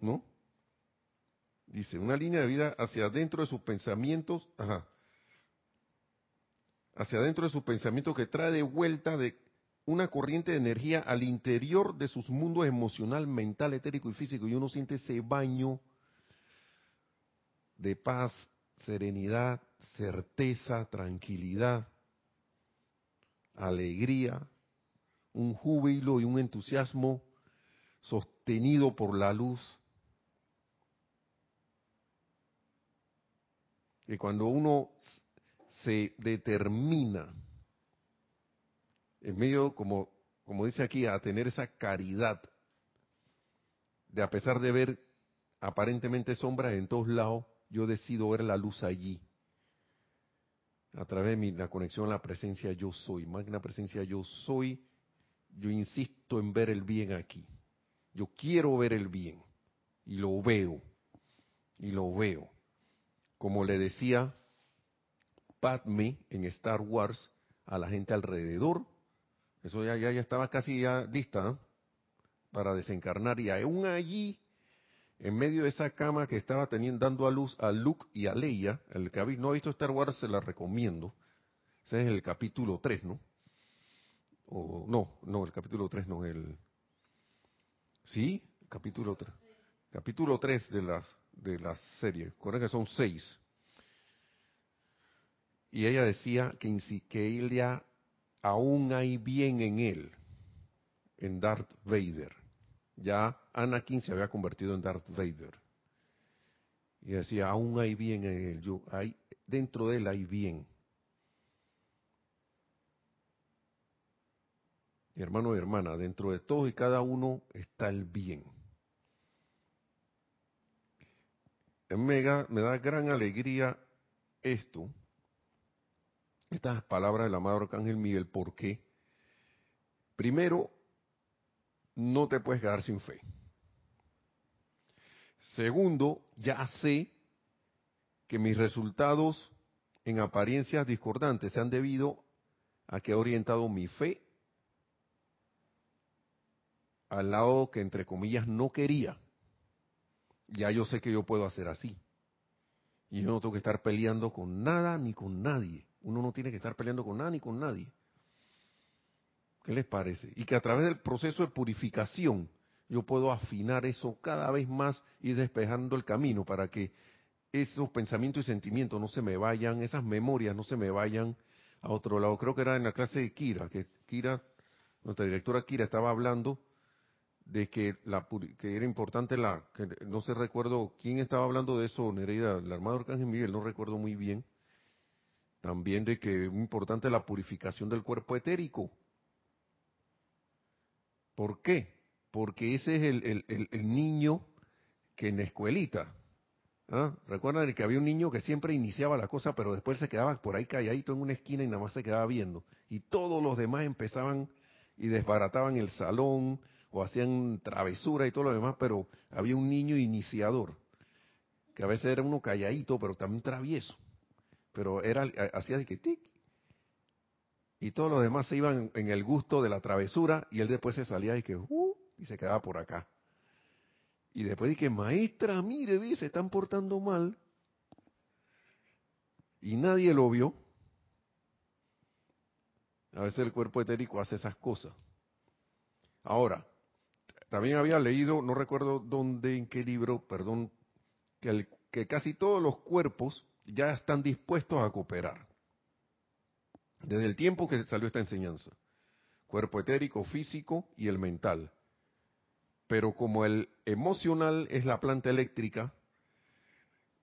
¿no? Dice, una línea de vida hacia adentro de sus pensamientos, ajá, hacia adentro de sus pensamientos que trae de vuelta de una corriente de energía al interior de sus mundos emocional, mental, etérico y físico, y uno siente ese baño de paz, serenidad, certeza, tranquilidad, alegría, un júbilo y un entusiasmo sostenido por la luz. Que cuando uno se determina en medio, como, como dice aquí, a tener esa caridad de a pesar de ver aparentemente sombras en todos lados, yo decido ver la luz allí. A través de la conexión a la presencia yo soy, magna presencia yo soy, yo insisto en ver el bien aquí. Yo quiero ver el bien y lo veo, y lo veo. Como le decía Padme en Star Wars a la gente alrededor, eso ya, ya, ya estaba casi ya lista para desencarnar y aún allí en medio de esa cama que estaba teniendo, dando a luz a Luke y a Leia, el que no ha visto Star Wars se la recomiendo. Ese es el capítulo 3, ¿no? O, no, no, el capítulo 3 no, el... Sí, capítulo 3. Capítulo 3 de las de la serie, recuerden que son seis. Y ella decía que, que ella aún hay bien en él, en Darth Vader ya Anakin se había convertido en Darth Vader. Y decía, aún hay bien en él, hay, dentro de él hay bien. hermano y hermana, dentro de todos y cada uno está el bien. Me da, me da gran alegría esto, estas palabras del amado Arcángel Miguel, porque primero no te puedes quedar sin fe. Segundo, ya sé que mis resultados en apariencias discordantes se han debido a que he orientado mi fe al lado que entre comillas no quería. Ya yo sé que yo puedo hacer así. Y yo no tengo que estar peleando con nada ni con nadie. Uno no tiene que estar peleando con ni con nadie. ¿Qué les parece? Y que a través del proceso de purificación yo puedo afinar eso cada vez más y despejando el camino para que esos pensamientos y sentimientos no se me vayan, esas memorias no se me vayan a otro lado. Creo que era en la clase de Kira, que Kira, nuestra directora Kira estaba hablando de que, la, que era importante la, que no sé recuerdo quién estaba hablando de eso, Nereida, el armado Arcángel Miguel, no recuerdo muy bien, también de que es importante la purificación del cuerpo etérico, ¿Por qué? Porque ese es el, niño que en la escuelita, ¿ah? recuerdan que había un niño que siempre iniciaba la cosa, pero después se quedaba por ahí calladito en una esquina y nada más se quedaba viendo. Y todos los demás empezaban y desbarataban el salón o hacían travesura y todo lo demás, pero había un niño iniciador, que a veces era uno calladito, pero también travieso. Pero era hacía de que tic, y todos los demás se iban en el gusto de la travesura y él después se salía y que uh, y se quedaba por acá. Y después dije, maestra, mire, vi, se están portando mal. Y nadie lo vio. A veces el cuerpo etérico hace esas cosas. Ahora, también había leído, no recuerdo dónde, en qué libro, perdón, que, que casi todos los cuerpos ya están dispuestos a cooperar desde el tiempo que salió esta enseñanza. Cuerpo etérico, físico y el mental. Pero como el emocional es la planta eléctrica,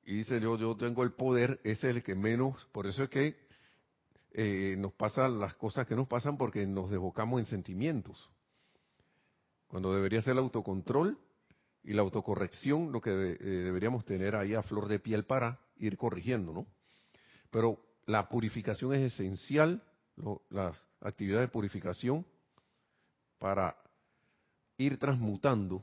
y dice yo, yo tengo el poder, ese es el que menos, por eso es que eh, nos pasan las cosas que nos pasan porque nos desbocamos en sentimientos. Cuando debería ser el autocontrol y la autocorrección, lo que eh, deberíamos tener ahí a flor de piel para ir corrigiendo, ¿no? Pero la purificación es esencial, las actividades de purificación para ir transmutando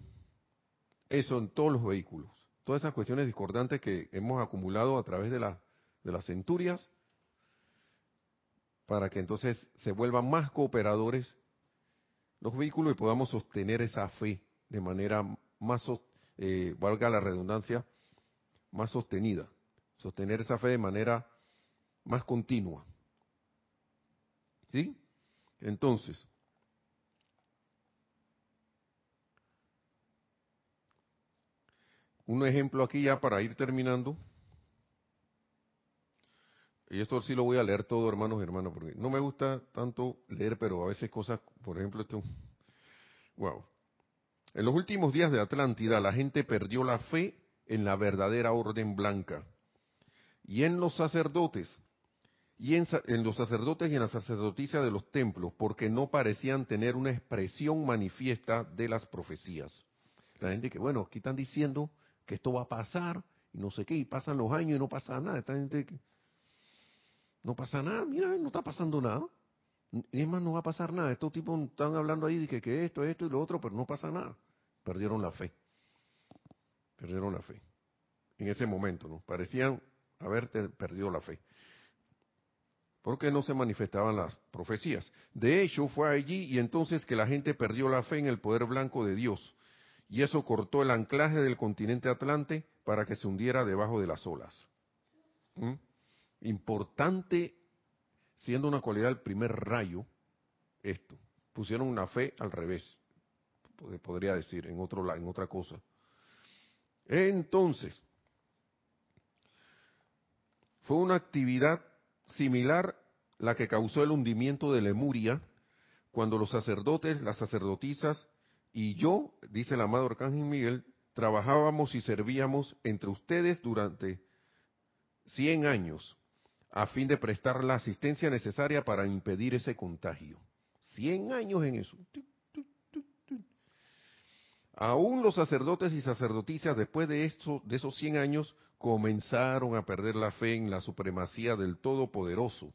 eso en todos los vehículos. Todas esas cuestiones discordantes que hemos acumulado a través de, de las centurias, para que entonces se vuelvan más cooperadores los vehículos y podamos sostener esa fe de manera más, eh, valga la redundancia, más sostenida. Sostener esa fe de manera más continua. ¿Sí? Entonces, un ejemplo aquí ya para ir terminando. Y esto sí lo voy a leer todo, hermanos y hermanas, porque no me gusta tanto leer, pero a veces cosas, por ejemplo, esto. Wow. En los últimos días de Atlántida, la gente perdió la fe en la verdadera orden blanca y en los sacerdotes y en, los sacerdotes y en las sacerdotisas de los templos, porque no parecían tener una expresión manifiesta de las profecías. La gente que, bueno, aquí están diciendo que esto va a pasar, y no sé qué, y pasan los años y no pasa nada. Esta gente que, no pasa nada, mira, no está pasando nada. Y es más, no va a pasar nada. Estos tipos están hablando ahí de que esto, esto y lo otro, pero no pasa nada. Perdieron la fe. Perdieron la fe. En ese momento, ¿no? Parecían haber perdido la fe porque no se manifestaban las profecías. De hecho, fue allí y entonces que la gente perdió la fe en el poder blanco de Dios, y eso cortó el anclaje del continente Atlante para que se hundiera debajo de las olas. ¿Mm? Importante, siendo una cualidad del primer rayo, esto. Pusieron una fe al revés, podría decir, en otra cosa. Entonces, fue una actividad similar la que causó el hundimiento de Lemuria, cuando los sacerdotes, las sacerdotisas y yo, dice el amado Arcángel Miguel, trabajábamos y servíamos entre ustedes durante 100 años a fin de prestar la asistencia necesaria para impedir ese contagio. 100 años en eso. Aún los sacerdotes y sacerdotisas después de, de esos 100 años comenzaron a perder la fe en la supremacía del Todopoderoso.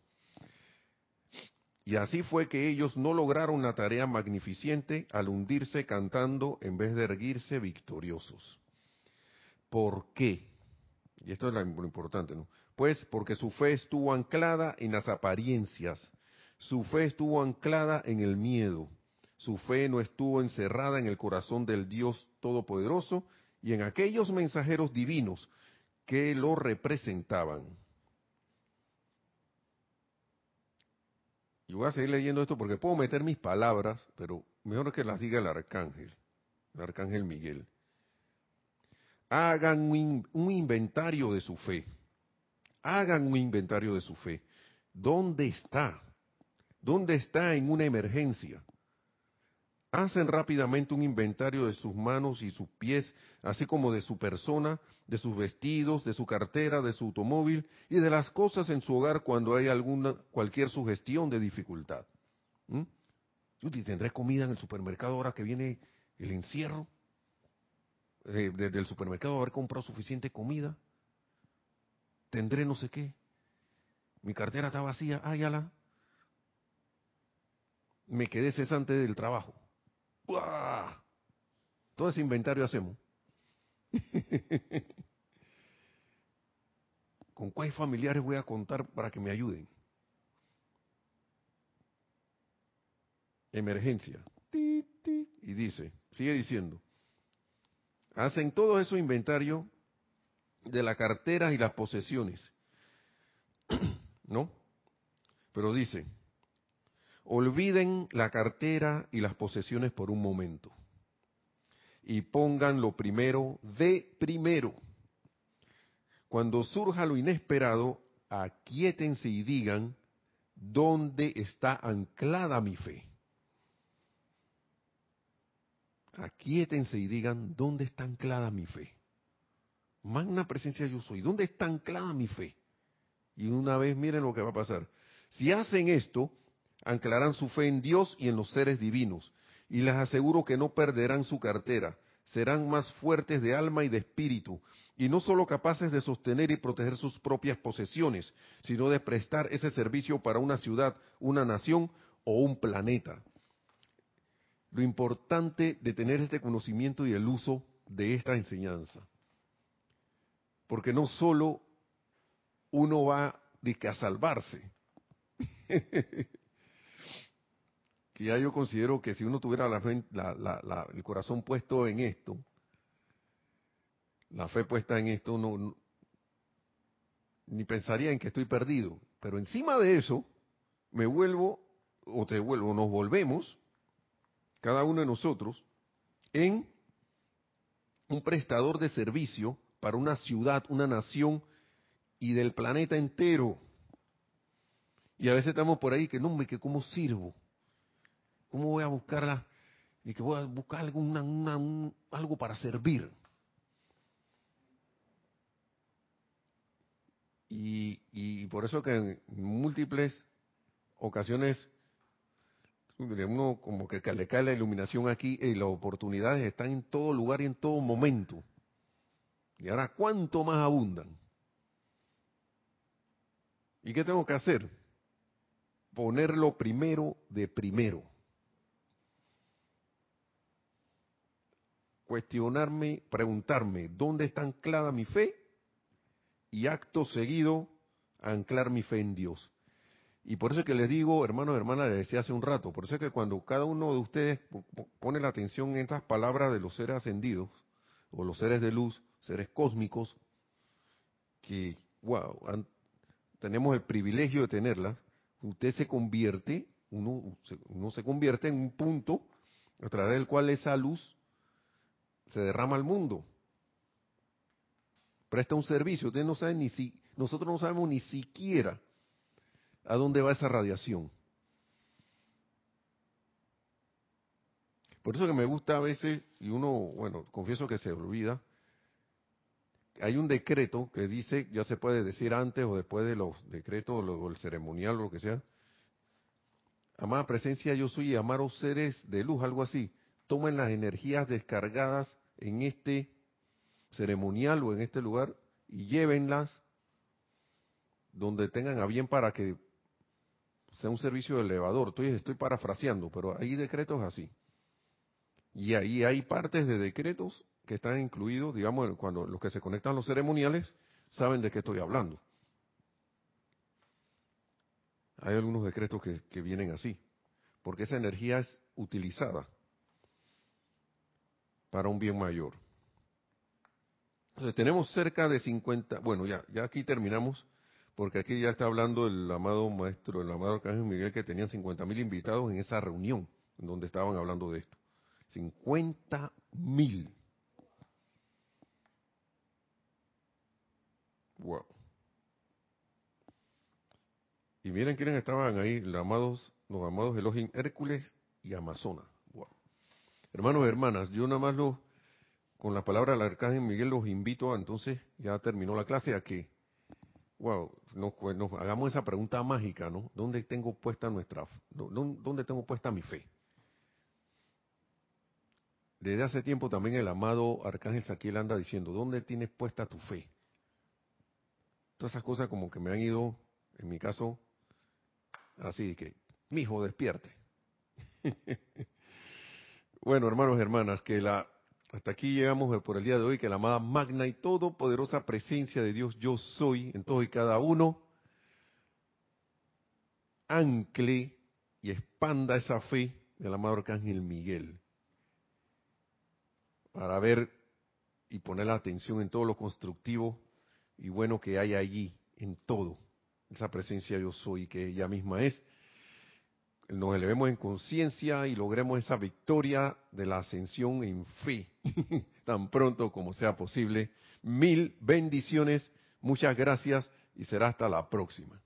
Y así fue que ellos no lograron la tarea magnificente al hundirse cantando en vez de erguirse victoriosos. ¿Por qué? Y esto es lo importante, ¿no? Pues porque su fe estuvo anclada en las apariencias, su fe estuvo anclada en el miedo, su fe no estuvo encerrada en el corazón del Dios Todopoderoso y en aquellos mensajeros divinos que lo representaban. Y voy a seguir leyendo esto porque puedo meter mis palabras, pero mejor que las diga el arcángel, el arcángel Miguel. Hagan un, un inventario de su fe. Hagan un inventario de su fe. ¿Dónde está? ¿Dónde está en una emergencia? Hacen rápidamente un inventario de sus manos y sus pies, así como de su persona, de sus vestidos, de su cartera, de su automóvil y de las cosas en su hogar cuando hay alguna cualquier sugestión de dificultad. ¿Mm? ¿Tendré comida en el supermercado ahora que viene el encierro? Eh, desde el supermercado haber comprado suficiente comida. ¿Tendré no sé qué? Mi cartera está vacía. Ay, ala. Me quedé cesante del trabajo. Todo ese inventario hacemos. ¿Con cuáles familiares voy a contar para que me ayuden? Emergencia. Y dice, sigue diciendo, hacen todo eso inventario de la cartera y las posesiones. ¿No? Pero dice, Olviden la cartera y las posesiones por un momento y pongan lo primero de primero. Cuando surja lo inesperado, aquíétense y digan, ¿dónde está anclada mi fe? Aquíétense y digan, ¿dónde está anclada mi fe? Magna presencia yo soy, ¿dónde está anclada mi fe? Y una vez miren lo que va a pasar. Si hacen esto, anclarán su fe en Dios y en los seres divinos, y les aseguro que no perderán su cartera, serán más fuertes de alma y de espíritu, y no solo capaces de sostener y proteger sus propias posesiones, sino de prestar ese servicio para una ciudad, una nación o un planeta. Lo importante de tener este conocimiento y el uso de esta enseñanza. Porque no solo uno va a salvarse, que ya yo considero que si uno tuviera el corazón puesto en esto, la fe puesta en esto, no, ni pensaría en que estoy perdido. Pero encima de eso, me vuelvo, o te vuelvo, nos volvemos, cada uno de nosotros, en un prestador de servicio para una ciudad, una nación y del planeta entero. Y a veces estamos por ahí que no, me que cómo sirvo. ¿Cómo voy a buscarla? Y que voy a buscar algo para servir. Y, por eso que en múltiples ocasiones uno como que le cae la iluminación aquí y las oportunidades están en todo lugar y en todo momento. Y ahora, ¿cuánto más abundan? ¿Y qué tengo que hacer? Ponerlo primero de primero. Cuestionarme, preguntarme, ¿dónde está anclada mi fe? y acto seguido anclar mi fe en Dios. Y por eso es que les digo, hermanos y hermanas, les decía hace un rato, por eso es que cuando cada uno de ustedes pone la atención en estas palabras de los seres ascendidos, o los seres de luz, seres cósmicos, que, wow, tenemos el privilegio de tenerlas, usted se convierte, uno, uno se convierte en un punto a través del cual esa luz se derrama al mundo. Presta un servicio, ustedes no saben ni si, nosotros no sabemos ni siquiera a dónde va esa radiación. Por eso que me gusta a veces, y uno, bueno, confieso que se olvida, hay un decreto que dice, ya se puede decir antes o después de los decretos o el ceremonial o lo que sea, amada presencia yo soy y amaros seres de luz, algo así, tomen las energías descargadas en este ceremonial o en este lugar y llévenlas donde tengan a bien para que sea un servicio de elevador. Estoy, estoy parafraseando, pero hay decretos así. Y ahí hay partes de decretos que están incluidos, digamos, cuando los que se conectan a los ceremoniales saben de qué estoy hablando. Hay algunos decretos que, que vienen así, porque esa energía es utilizada para un bien mayor. Entonces, tenemos cerca de 50, bueno, ya, ya aquí terminamos, porque aquí ya está hablando el amado maestro, el amado Arcángel Miguel, que tenían 50 mil invitados en esa reunión, donde estaban hablando de esto. 50 mil. Wow. Y miren quiénes estaban ahí, los amados, los amados Elohim Hércules y Amazonas. Hermanos y hermanas, yo nada más con la palabra del arcángel Miguel los invito a, entonces, ya terminó la clase, a que, wow, pues, nos, hagamos esa pregunta mágica, ¿no? ¿Dónde tengo puesta nuestra, dónde tengo puesta mi fe? Desde hace tiempo también el amado arcángel Saquiel anda diciendo, ¿dónde tienes puesta tu fe? Todas esas cosas como que me han ido, en mi caso, así que, mi hijo, despierte. bueno, hermanos y hermanas, que la hasta aquí llegamos por el día de hoy, que la amada magna y todopoderosa presencia de Dios yo soy en todo y cada uno, ancle y expanda esa fe del amado Arcángel Miguel para ver y poner la atención en todo lo constructivo y bueno que hay allí, en todo, esa presencia yo soy que ella misma es, nos elevemos en conciencia y logremos esa victoria de la ascensión en fe, tan pronto como sea posible. Mil bendiciones, muchas gracias y será hasta la próxima.